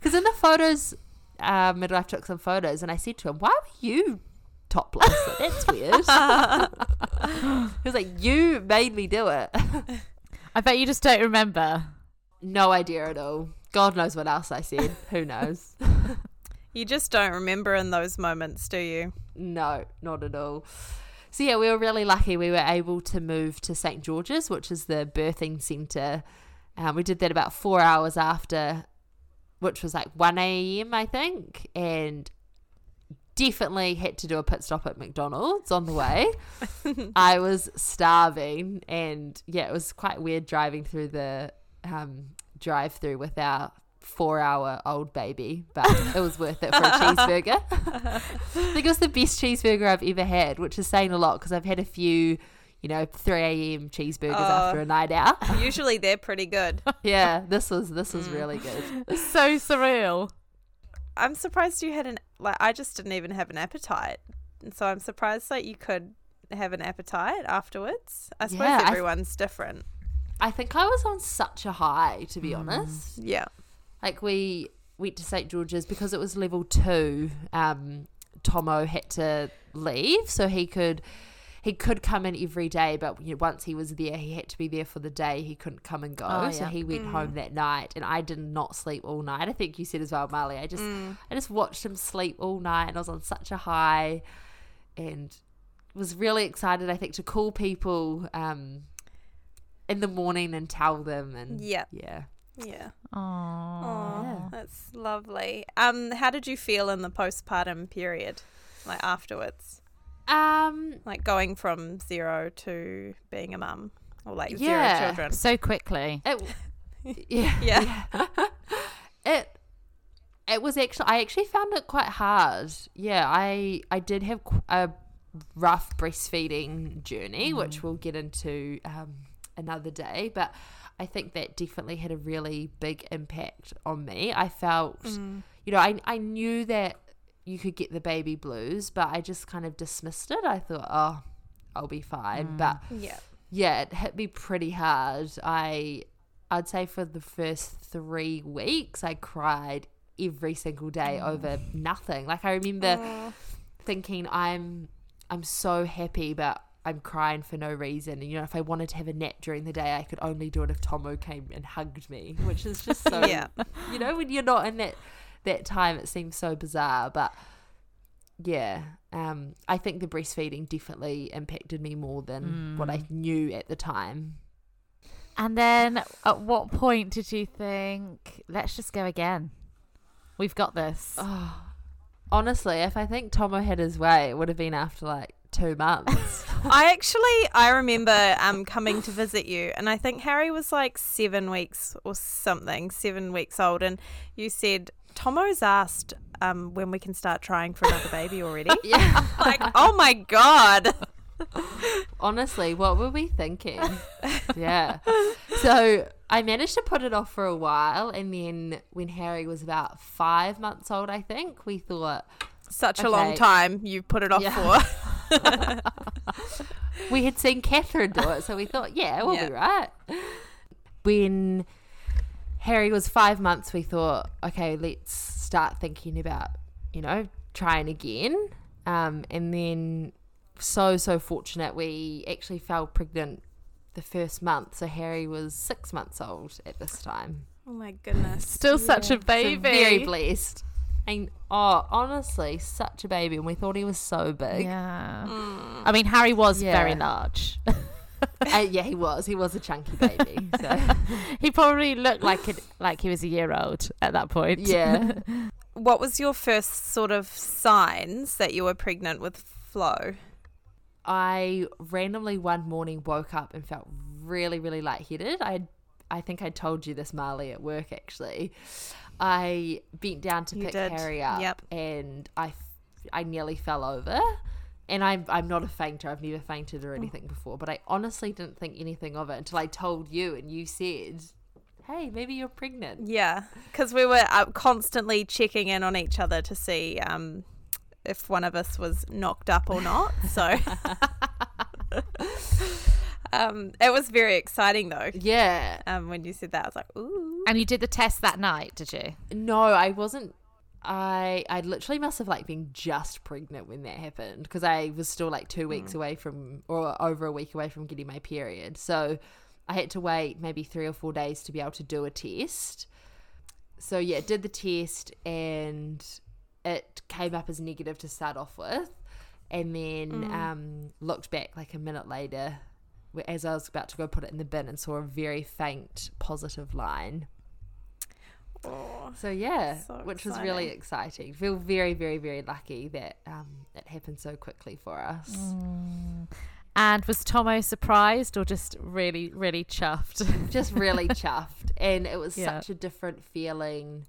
Cuz in the photos uh, midwife took some photos and I said to him, "Why were you topless? That's weird." he was like, "You made me do it." I bet you just don't remember. no idea at all. God knows what else I said. Who knows? You just don't remember in those moments, do you? No, not at all. So yeah, we were really lucky. We were able to move to St George's, which is the birthing centre. Um, we did that about four hours after, which was like one a.m. I think, and definitely had to do a pit stop at McDonald's on the way. I was starving, and yeah, it was quite weird driving through the um, drive-through with our four-hour-old baby, but it was worth it for a cheeseburger. I think it was the best cheeseburger I've ever had, which is saying a lot because I've had a few, you know, 3 a.m. cheeseburgers Oh. after a night out. Usually they're pretty good. yeah, this was this was mm. really good. So surreal. I'm surprised you had an like. I just didn't even have an appetite, and so I'm surprised that you could have an appetite afterwards. I suppose Yeah, I- everyone's different. I think I was on such a high, to be mm. honest. Yeah. Like we went to St George's because it was level two. Um, Tomo had to leave, so he could he could come in every day, but you know, once he was there, he had to be there for the day. He couldn't come and go, Oh, so yeah. he went home that night, and I did not sleep all night. I think you said as well, Marley. I just I just watched him sleep all night, and I was on such a high, and was really excited. I think to call people um, in the morning and tell them, and Yeah. yeah. Yeah. Aww. Oh, Yeah. that's lovely. Um, how did you feel in the postpartum period, like afterwards, Um, like going from zero to being a mum, or like Yeah. zero children? So quickly. It, yeah, Yeah. it it was actually I actually found it quite hard. Yeah, I I did have a rough breastfeeding journey, which we'll get into um, another day, but I think that definitely had a really big impact on me. I felt, mm. you know, I I knew that you could get the baby blues, but I just kind of dismissed it. I thought, oh, I'll be fine, but mm. Yeah. yeah, it hit me pretty hard. I I'd say for the first three weeks I cried every single day mm. over nothing. Like I remember thinking I'm I'm so happy but I'm crying for no reason. And you know, if I wanted to have a nap during the day I could only do it if Tomo came and hugged me. Which is just so Yeah. you know, when you're not in that that time it seems so bizarre. But yeah, um, I think the breastfeeding definitely impacted me more than what I knew at the time. And then at what point did you think, let's just go again? We've got this. Oh, honestly, if I think Tomo had his way, it would have been after like two months. I actually I remember um coming to visit you and I think Harry was like seven weeks or something, seven weeks old, and you said Tomo's asked um when we can start trying for another baby already. yeah, like, oh my god. honestly, what were we thinking? yeah. So I managed to put it off for a while, and then when Harry was about five months old, I think we thought Such a long time you put it off Yeah. for. we had seen Catherine do it, so we thought, yeah, we'll Yeah. be right. When Harry was five months, we thought, okay, let's start thinking about, you know, trying again. Um, and then, so, so fortunate, we actually fell pregnant the first month. So Harry was six months old at this time. oh my goodness. Still such a So baby. very blessed. And oh, honestly, such a baby. And we thought he was so big. Yeah. I mean, Harry was Yeah. very large. Uh, yeah, he was. He was a chunky baby. So he probably looked like it, like he was a year old at that point. yeah. What was your first sort of signs that you were pregnant with Flo? I randomly one morning woke up and felt really, really lightheaded. I, I think I told you this, Marley, at work actually. I bent down to You pick did. Harry up, Yep. and I, I nearly fell over. And I'm, I'm not a fainter. I've never fainted or anything before, but I honestly didn't think anything of it until I told you, and you said, "Hey, maybe you're pregnant." Yeah, because we were uh, constantly checking in on each other to see um, if one of us was knocked up or not. So um, it was very exciting though. Yeah. Um, when you said that, I was like, ooh. And you did the test that night, did you? No, I wasn't. I I literally must have like been just pregnant when that happened because I was still like two weeks away from or over a week away from getting my period. So I had to wait maybe three or four days to be able to do a test. So yeah, did the test and it came up as negative to start off with, and then um, looked back like a minute later wh- as I was about to go put it in the bin and saw a very faint positive line. Oh, So yeah, So which was really exciting. Feel very, very, very lucky that um, it happened so quickly for us. Mm. And was Tomo surprised or just really, really chuffed? Just really chuffed, and it was Yeah. such a different feeling.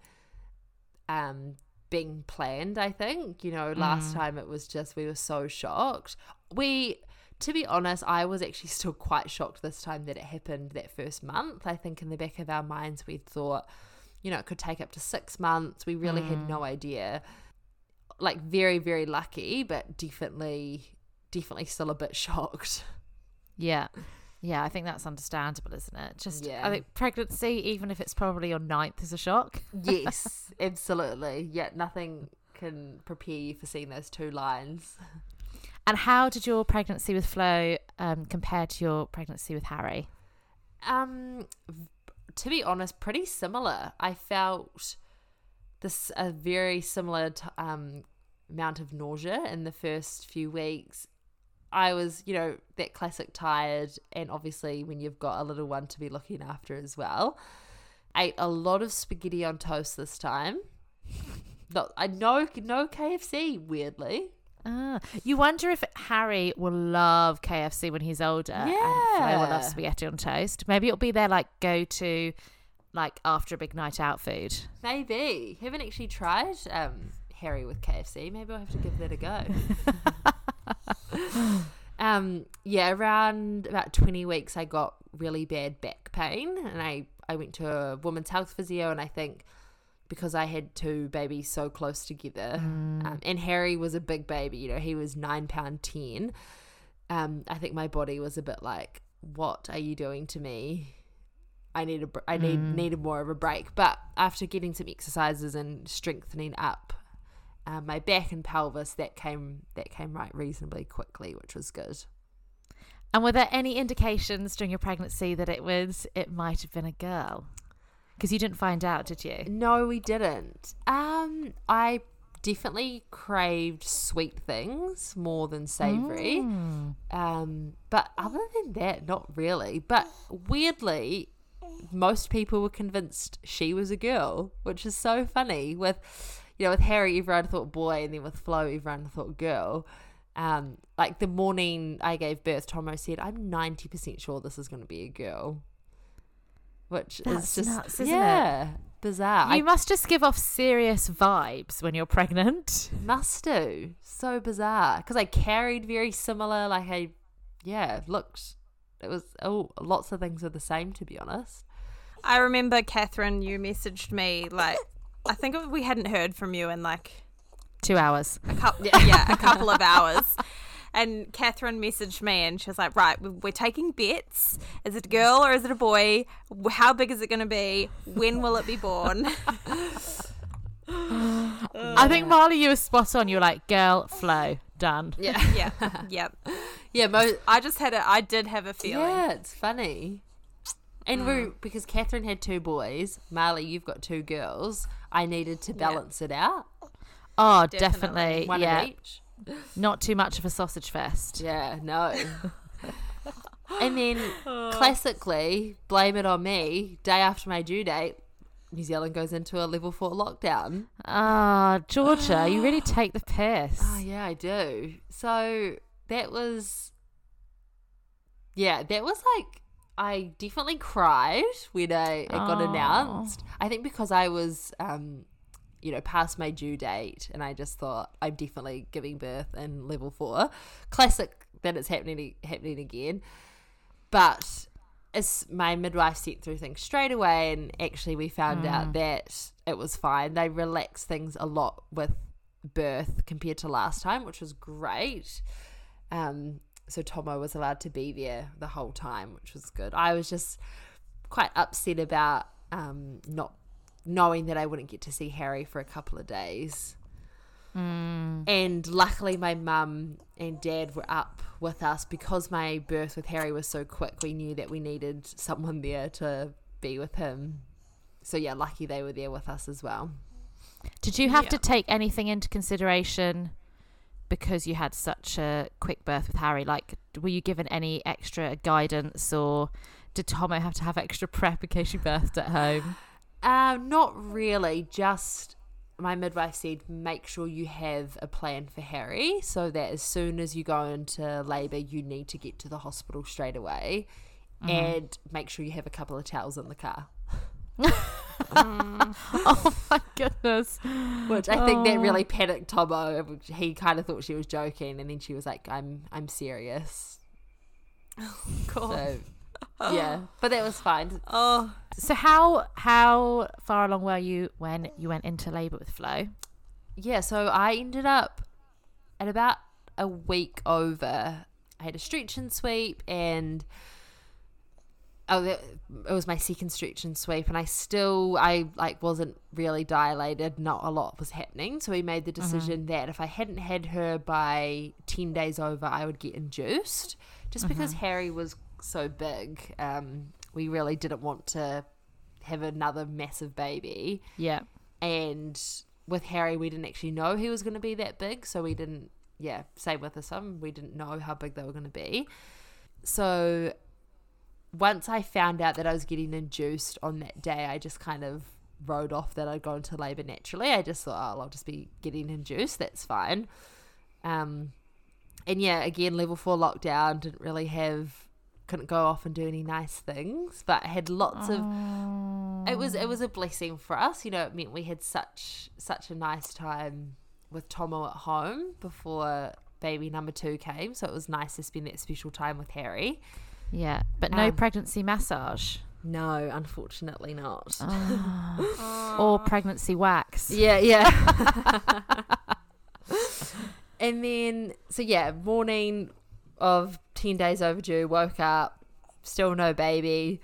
Um, being planned, I think you know, last time it was just we were so shocked. We, to be honest, I was actually still quite shocked this time that it happened that first month. I think in the back of our minds we'd thought, you know, it could take up to six months. We really had no mm. idea. Like very, very lucky, but definitely, definitely still a bit shocked. yeah. Yeah, I think that's understandable, isn't it? Just Yeah. I think pregnancy, even if it's probably your ninth, is a shock. Yes, absolutely. Yeah, nothing can prepare you for seeing those two lines. And how did your pregnancy with Flo um, compare to your pregnancy with Harry? Um, to be honest, pretty similar. I felt this a very similar t- um amount of nausea in the first few weeks. I was, you know, that classic tired, and obviously when you've got a little one to be looking after as well. Ate a lot of spaghetti on toast this time. Not, I know, no KFC. Weirdly, Ah, you wonder if Harry will love KFC when he's older, and Flo will love spaghetti on toast. Maybe it'll be their like go to, like after a big night out food. maybe haven't actually tried um Harry with KFC. Maybe I'll have to give that a go. um, yeah, around about 20 weeks, I got really bad back pain, and I, I went to a woman's health physio, and I think because I had two babies so close together, um, and Harry was a big baby, you know, he was nine pound ten. Um, I think my body was a bit like, "What are you doing to me?" I need a, I need needed more of a break. But after getting some exercises and strengthening up uh, my back and pelvis, that came that came right reasonably quickly, which was good. And were there any indications during your pregnancy that it was it might have been a girl? Because you didn't find out, did you? No, we didn't. Um, I definitely craved sweet things more than savory. Um, but other than that, not really. But weirdly, most people were convinced she was a girl, which is so funny. With you know, with Harry, everyone thought boy, and then with Flo, everyone thought girl. Um, like the morning I gave birth, Tomo said, "I'm ninety percent sure this is going to be a girl," which That's is just nuts, isn't it? yeah, bizarre. You I must just give off serious vibes when you're pregnant. must do so bizarre because I carried very similar. Like I, yeah, looked. It was oh, lots of things are the same to be honest. I remember Catherine, you messaged me like I think we hadn't heard from you in like Two hours. a couple, yeah, a couple of hours. And Catherine messaged me and she was like, Right, we- we're taking bets. Is it a girl or is it a boy? How big is it going to be? When will it be born? I think Marley, you were spot on. You were like, girl, Flo, done. Yeah, yeah, yep. yeah, mo- I just had a, I did have a feeling. yeah, it's funny. And we mm. because Catherine had two boys, Marley, you've got two girls. I needed to balance it out, Oh, Definitely. definitely. one yeah. Not too much of a sausage fest. Yeah, no. and then classically, blame it on me. Day after my due date, New Zealand goes into a level four lockdown. Ah, Georgia, you really take the piss. Oh, yeah, I do. So that was, yeah, that was like, I definitely cried when I, it got Aw. announced. I think because I was, um, you know, past my due date, and I just thought I'm definitely giving birth in level four. Classic that it's happening happening again, but as my midwife sent through things straight away, and actually we found out that it was fine. They relaxed things a lot with birth compared to last time, which was great. Um, so Tomo was allowed to be there the whole time, which was good. I was just quite upset about um, not knowing that I wouldn't get to see Harry for a couple of days. Mm. And luckily, my mum and dad were up with us because my birth with Harry was so quick. We knew that we needed someone there to be with him. So, yeah, lucky they were there with us as well. Did you have Yeah. to take anything into consideration because you had such a quick birth with Harry? Like, were you given any extra guidance or did Tomo have to have extra prep in case you birthed at home? Uh, not really. Just my midwife said, make sure you have a plan for Harry so that as soon as you go into labour, you need to get to the hospital straight away and make sure you have a couple of towels in the car. oh my goodness. Which I think that really panicked Tomo. He kind of thought she was joking, and then she was like, "I'm, I'm serious." Cool. So, yeah, but that was fine. Oh, So how how far along were you when you went into labour with Flo? Yeah, so I ended up at about a week over. I had a stretch and sweep, and oh, it was my second stretch and sweep, and I still, I like wasn't really dilated. Not a lot was happening, so we made the decision that if I hadn't had her by ten days over, I would get induced. Just because Harry was so big, um, we really didn't want to have another massive baby Yeah. and with Harry, we didn't actually know he was going to be that big, so we didn't. Yeah, same with us. Um, we didn't know how big they were going to be. So once I found out that I was getting induced on that day, I just kind of wrote off that I'd go into labour naturally. I just thought, oh, I'll just be getting induced. That's fine. Um, and yeah, again, level four lockdown didn't really have couldn't go off and do any nice things, but had lots of it was it was a blessing for us. You know, it meant we had such such a nice time with Tomo at home before baby number two came. So it was nice to spend that special time with Harry. Yeah. But no Um, pregnancy massage No, unfortunately not. or pregnancy wax. Yeah, yeah. and then, so yeah, morning of 10 days overdue, woke up, still no baby.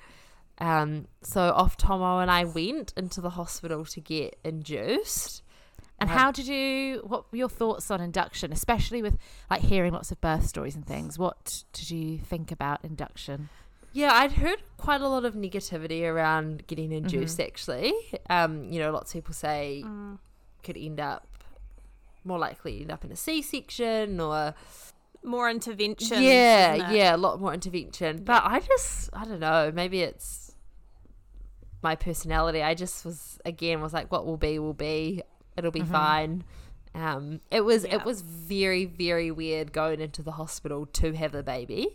Um, so off Tomo and I went into the hospital to get induced. And Um, how did you? What were your thoughts on induction, especially with like hearing lots of birth stories and things? What did you think about induction? Yeah, I'd heard quite a lot of negativity around getting induced actually. Um, you know, lots of people say could end up more likely end up in a C section or More intervention. yeah, yeah, a lot more intervention. But I just, I don't know. Maybe it's my personality. I just was again was like, what will be will be. It'll be fine. Um, it was Yeah. it was very very weird going into the hospital to have a baby.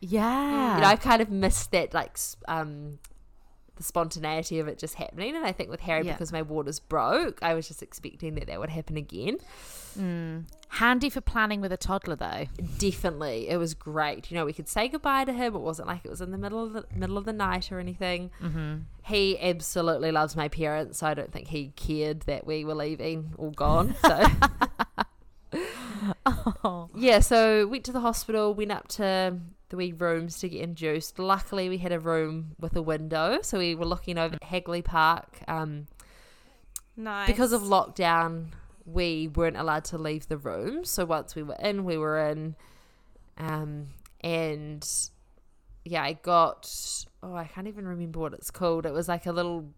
Yeah. You know, I kind of missed that like um the spontaneity of it just happening. And I think with Harry, Yeah. because my waters broke, I was just expecting that that would happen again. Handy for planning with a toddler, though. Definitely, it was great. You know, we could say goodbye to him. It wasn't like it was in the middle of the middle of the night or anything. Mm-hmm. He absolutely loves my parents, so I don't think he cared that we were leaving or gone. So. Yeah, so went to the hospital, went up to the wee rooms to get induced. Luckily, we had a room with a window, so we were looking over Hagley Park. Um, Nice. because of lockdown, we weren't allowed to leave the room. So once we were in, we were in. Um, and yeah, I got oh, I can't even remember what it's called. It was like a little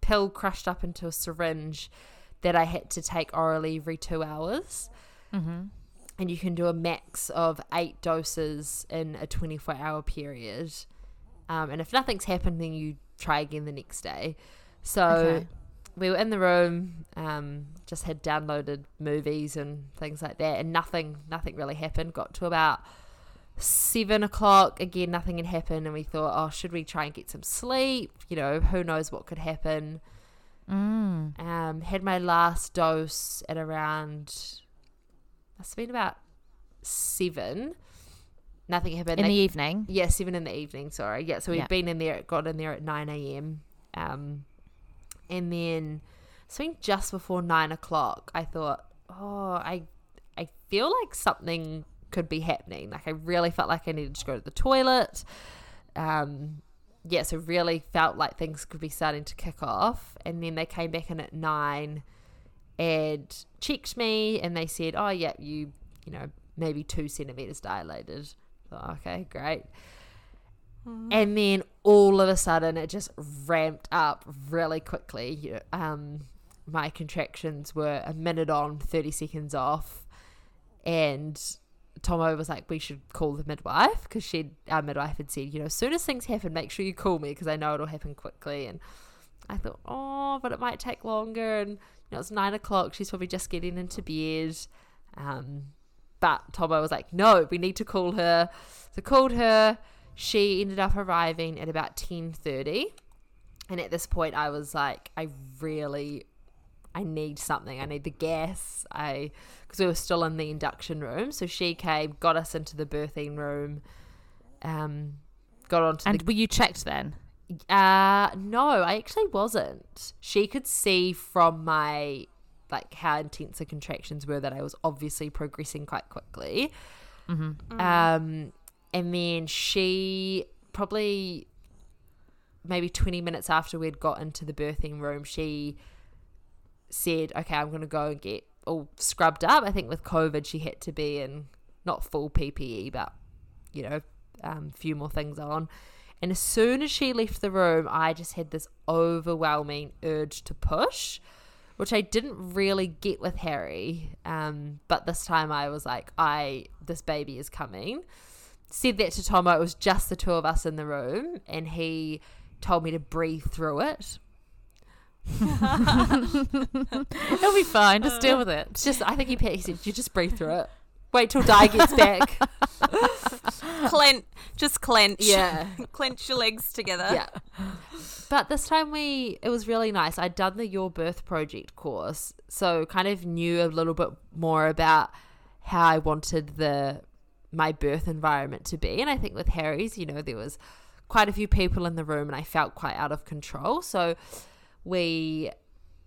pill crushed up into a syringe that I had to take orally every two hours. Mm-hmm. And you can do a max of eight doses in a 24 hour period. Um, and if nothing's happened, then you try again the next day. So Okay. we were in the room, um, just had downloaded movies and things like that, and nothing, nothing really happened. Got to about seven o'clock, again, nothing had happened, and we thought, oh, should we try and get some sleep? You know, who knows what could happen. Mm. Um, had my last dose at around, must have been about seven. Nothing happened. In They- the evening. yeah, seven in the evening. Sorry. Yeah, so Yeah. been in there, got in there at nine a.m. Um, and then, so in just before nine o'clock, I thought, oh, I, I feel like something could be happening. Like I really felt like I needed to go to the toilet. Um, yeah, so really felt like things could be starting to kick off. And then they came back in at nine and checked me, and they said, oh yeah, you, you know, maybe two centimeters dilated. Thought, okay, great. And then all of a sudden, it just ramped up really quickly. Um, my contractions were a minute on, 30 seconds off. And Tomo was like, we should call the midwife because she, our midwife had said, you know, as soon as things happen, make sure you call me because I know it'll happen quickly. And I thought, oh, but it might take longer. And, you know, it's nine o'clock. She's probably just getting into bed. Um, but Tomo was like, no, we need to call her. So called her. She ended up arriving at about 10.30. And at this point, I was like, I really, I need something. I need the gas. I, because we were still in the induction room. So she came, got us into the birthing room, um, got onto And the were you checked then? Uh no, I actually wasn't. She could see from my like how intense the contractions were that I was obviously progressing quite quickly. Um and then she probably maybe 20 minutes after we'd got into the birthing room, she said, Okay, I'm going to go and get all scrubbed up. I think with COVID, she had to be in not full PPE, but, you know, a um, few more things on. And as soon as she left the room, I just had this overwhelming urge to push, which I didn't really get with Harry. Um, but this time I was like, I this baby is coming. Said that to Tomo. It was just the two of us in the room, and he told me to breathe through it. It'll be fine. Just deal with it. Just, I think he, he said, you just breathe through it. Wait till Di gets back. Clench, just clench. Yeah. clench your legs together. yeah. But this time we it was really nice. I'd done the Your Birth Project course, so kind of knew a little bit more about how I wanted the my birth environment to be. And I think with Harry's, you know, there was quite a few people in the room and I felt quite out of control. So we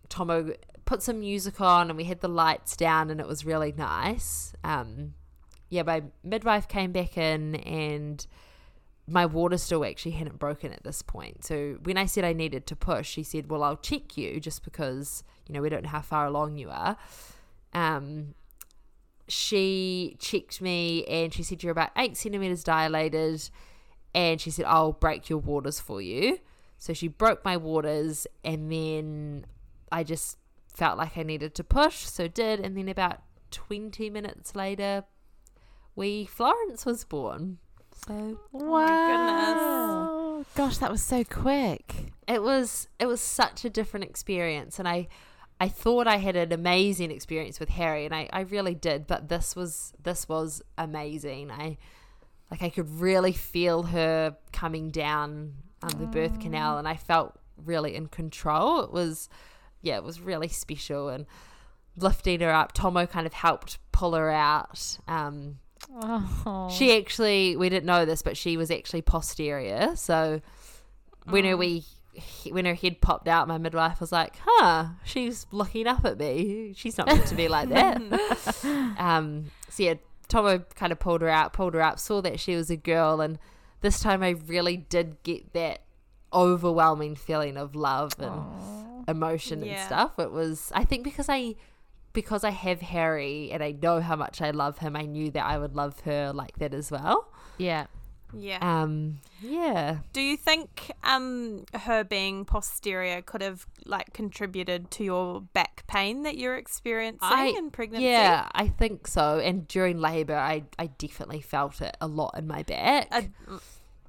Tomo put some music on and we had the lights down and it was really nice. Um yeah, my midwife came back in and my water still actually hadn't broken at this point. So when I said I needed to push, she said, "Well, I'll check you just because you know we don't know how far along you are." Um, she checked me and she said you're about eight centimeters dilated, and she said I'll break your waters for you. So she broke my waters, and then I just felt like I needed to push, so did. And then about twenty minutes later, we Florence was born. So Wow. Gosh, that was so quick. it was it was such a different experience and i i thought i had an amazing experience with harry and i i really did but this was this was amazing i like i could really feel her coming down um, the birth canal and i felt really in control it was yeah it was really special and lifting her up tomo kind of helped pull her out um Oh. she actually, we didn't know this, but she was actually posterior. So when her we when her head popped out, my midwife was like, "Huh, she's looking up at me. She's not meant to be like that." um, so yeah, Tomo kind of pulled her out, pulled her up, saw that she was a girl, and this time I really did get that overwhelming feeling of love and emotion and Yeah. stuff. It was, I think, because I because I have Harry and I know how much I love him, I knew that I would love her like that as well. Yeah. Yeah. Um, yeah. Do you think um her being posterior could have like contributed to your back pain that you're experiencing I- in pregnancy? Yeah, I think so. And during labor, I, I definitely felt it a lot in my back. A,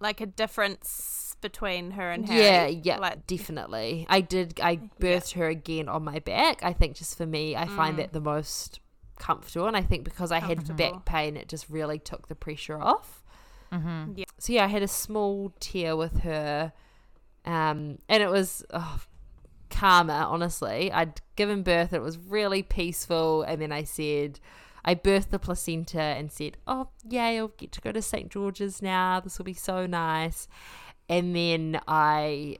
like a difference between her and Harry. yeah, yeah, Like, definitely. I did. I birthed her again on my back. I think just for me, I find Mm. that the most comfortable, and I think because I had back pain, it just really took the pressure off. Mm-hmm. Yeah. So yeah, I had a small tear with her, um, and it was oh, karma. Honestly, I'd given birth. And it was really peaceful, and then I said. I birthed the placenta and said, "Oh, yay! I'll get to go to St George's now. This will be so nice." And then I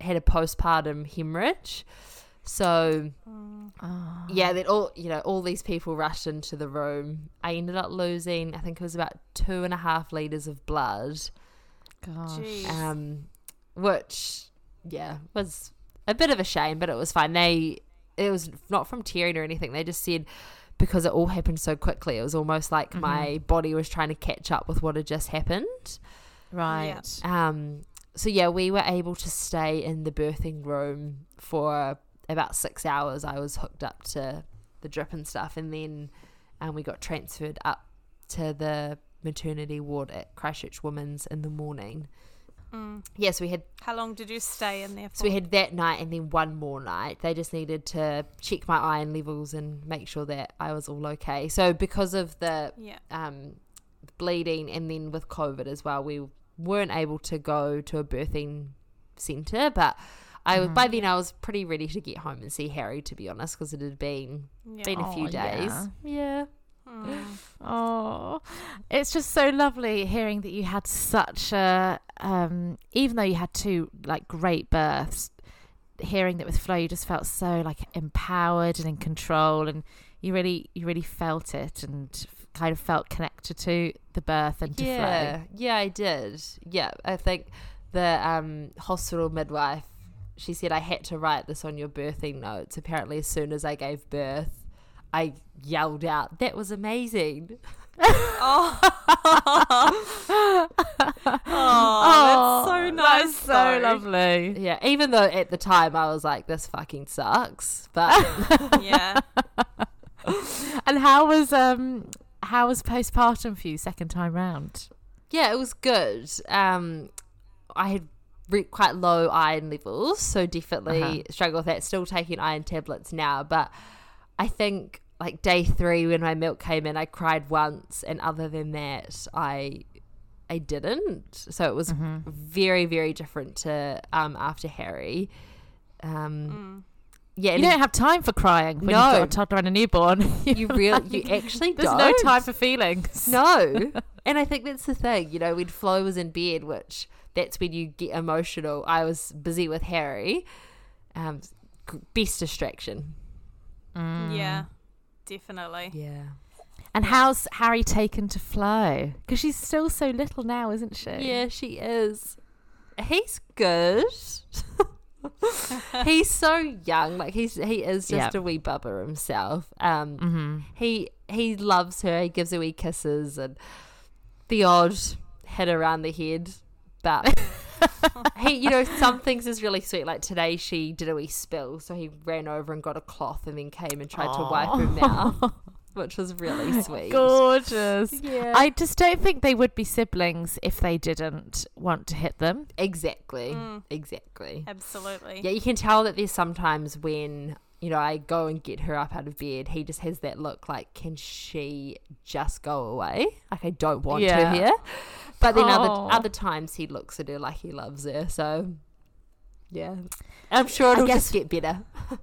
had a postpartum hemorrhage. So Oh. yeah, that all you know, all these people rushed into the room. I ended up losing, I think it was about two and a half liters of blood, Gosh. Jeez. um, which yeah was a bit of a shame, but it was fine. They it was not from tearing or anything. They just said because it all happened so quickly, it was almost like my body was trying to catch up with what had just happened. Right. Um, so yeah, we were able to stay in the birthing room for about six hours. I was hooked up to the drip and stuff, and then um, we got transferred up to the maternity ward at Christchurch Women's in the morning. Mm. Yes, we had How long did you stay in there for? so we had that night and then one more night. They just needed to check my iron levels and make sure that I was all okay. So because of the yeah. um, bleeding and then with COVID as well, we weren't able to go to a birthing centre. But I was by then I was pretty ready to get home and see Harry. To be honest, because it had been Yeah. been a few Oh, days. yeah. Yeah. Mm. Oh, it's just so lovely hearing that you had such a, um, even though you had two like great births, hearing that with Flo, you just felt so like empowered and in control, and you really, you really felt it, and kind of felt connected to the birth and to yeah, Flo. yeah, I did. Yeah, I think the um, hospital midwife. She said I had to write this on your birthing notes. Apparently, as soon as I gave birth, I yelled out, "That was amazing!" Oh, that's so nice. That's so lovely. Yeah, even though at the time I was like, "This fucking sucks," but Yeah. And how was um how was postpartum for you second time round? yeah, it was good. Um, I had re- quite low iron levels, so definitely Uh-huh. struggle with that. Still taking iron tablets now, but I think like day three when my milk came in, I cried once, and other than that, I I didn't. So it was very very different to um after Harry. Um, yeah, You don't have time for crying when No. you've got a toddler and a newborn. you really you actually There's don't. no time for feelings. No. and I think that's the thing, you know, when Flo was in bed, which that's when you get emotional. I was busy with Harry. Um, best distraction. Yeah. Definitely. Yeah. And how's Harry taken to Flo? Because she's still so little now, isn't she? Yeah, she is. He's good. he's so young. Like he's he is just Yeah. a wee bubba himself. Um Mm-hmm. he he loves her, he gives her wee kisses and the odd hit around the head. But he you know, some things is really sweet. Like today she did a wee spill, so he ran over and got a cloth and then came and tried to wipe her mouth. Which was really sweet. Gorgeous. Yeah. I just don't think they would be siblings if they didn't want to hit them. Exactly. Mm. Exactly. Absolutely. Yeah, you can tell that there's sometimes when, you know, I go and get her up out of bed, he just has that look like, can she just go away? Like I don't want Yeah. her here. But then Aw. other oh. other times he looks at her like he loves her. So yeah. I'm sure it'll guess- just get better.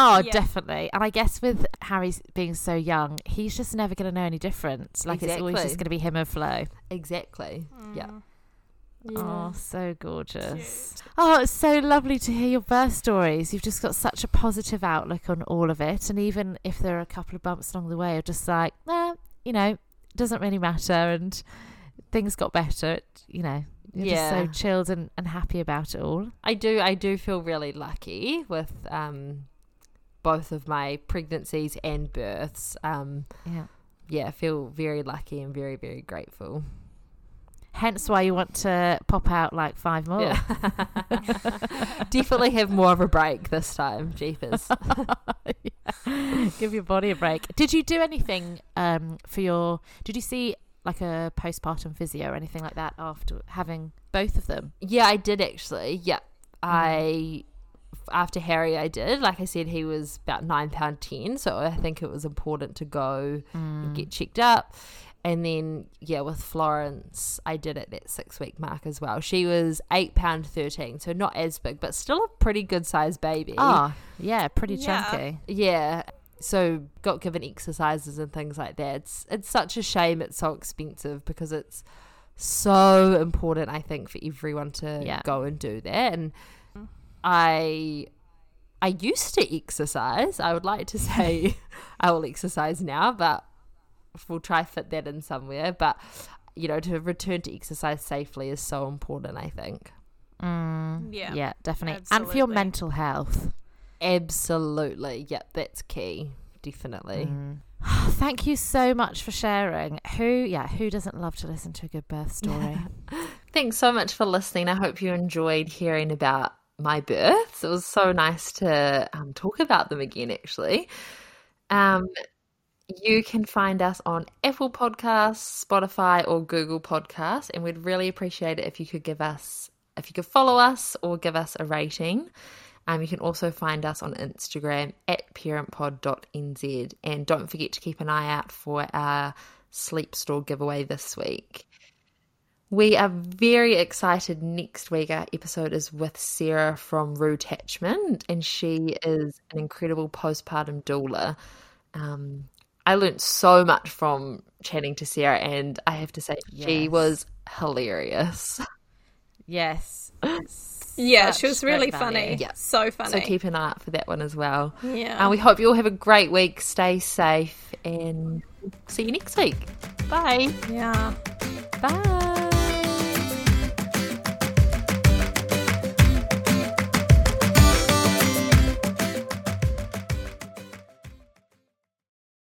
Oh, Yeah. definitely. And I guess with Harry being so young, he's just never going to know any difference. Like it's always just going to be him and Flo. Exactly. Yeah. Oh, so gorgeous. Oh, it's so lovely to hear your birth stories. You've just got such a positive outlook on all of it. And even if there are a couple of bumps along the way, you're just like, nah, you know, it doesn't really matter. And things got better. It, you know, you're Yeah. just so chilled and, and happy about it all. I do I do feel really lucky with um both of my pregnancies and births. Um Yeah. yeah, feel very lucky and very, very grateful. Hence why you want to pop out like five more. Yeah. Definitely have more of a break this time, Jeepers. Give your body a break. Did you do anything um, for your? Did you see like a postpartum physio or anything like that after having both of them? yeah, I did actually. Yeah. I after Harry I did. Like I said, he was about nine pound ten, so I think it was important to go and get checked up. And then yeah, with Florence, I did at that six week mark as well. She was eight pound thirteen, so not as big, but still a pretty good sized baby. Ah, yeah, pretty Yeah. chunky. Yeah. So got given exercises and things like that. It's it's such a shame it's so expensive because it's so important I think for everyone to Yeah. go and do that. And I I used to exercise. I would like to say I will exercise now, but we'll try fit that in somewhere. But you know, to return to exercise safely is so important, I think. Mm, Yeah. yeah, definitely. And for your mental health. Absolutely. Yep, that's key. Definitely. Thank you so much for sharing. Who, yeah, who doesn't love to listen to a good birth story? Thanks so much for listening. I hope you enjoyed hearing about my births. It was so nice to um, talk about them again, actually. Um, you can find us on Apple Podcasts, Spotify, or Google Podcasts, and we'd really appreciate it if you could give us, if you could follow us or give us a rating. Um, you can also find us on Instagram at parentpod.nz. And don't forget to keep an eye out for our sleep store giveaway this week. We are very excited. Next week, our episode is with Sarah from Rootachment, and she is an incredible postpartum doula. Um, I learnt so much from chatting to Sarah, and I have to say, she was hilarious. Yes. Yeah, she was really funny. Yeah. So funny. So keep an eye out for that one as well. Yeah. And we hope you all have a great week. Stay safe and see you next week. Bye. yeah. Bye.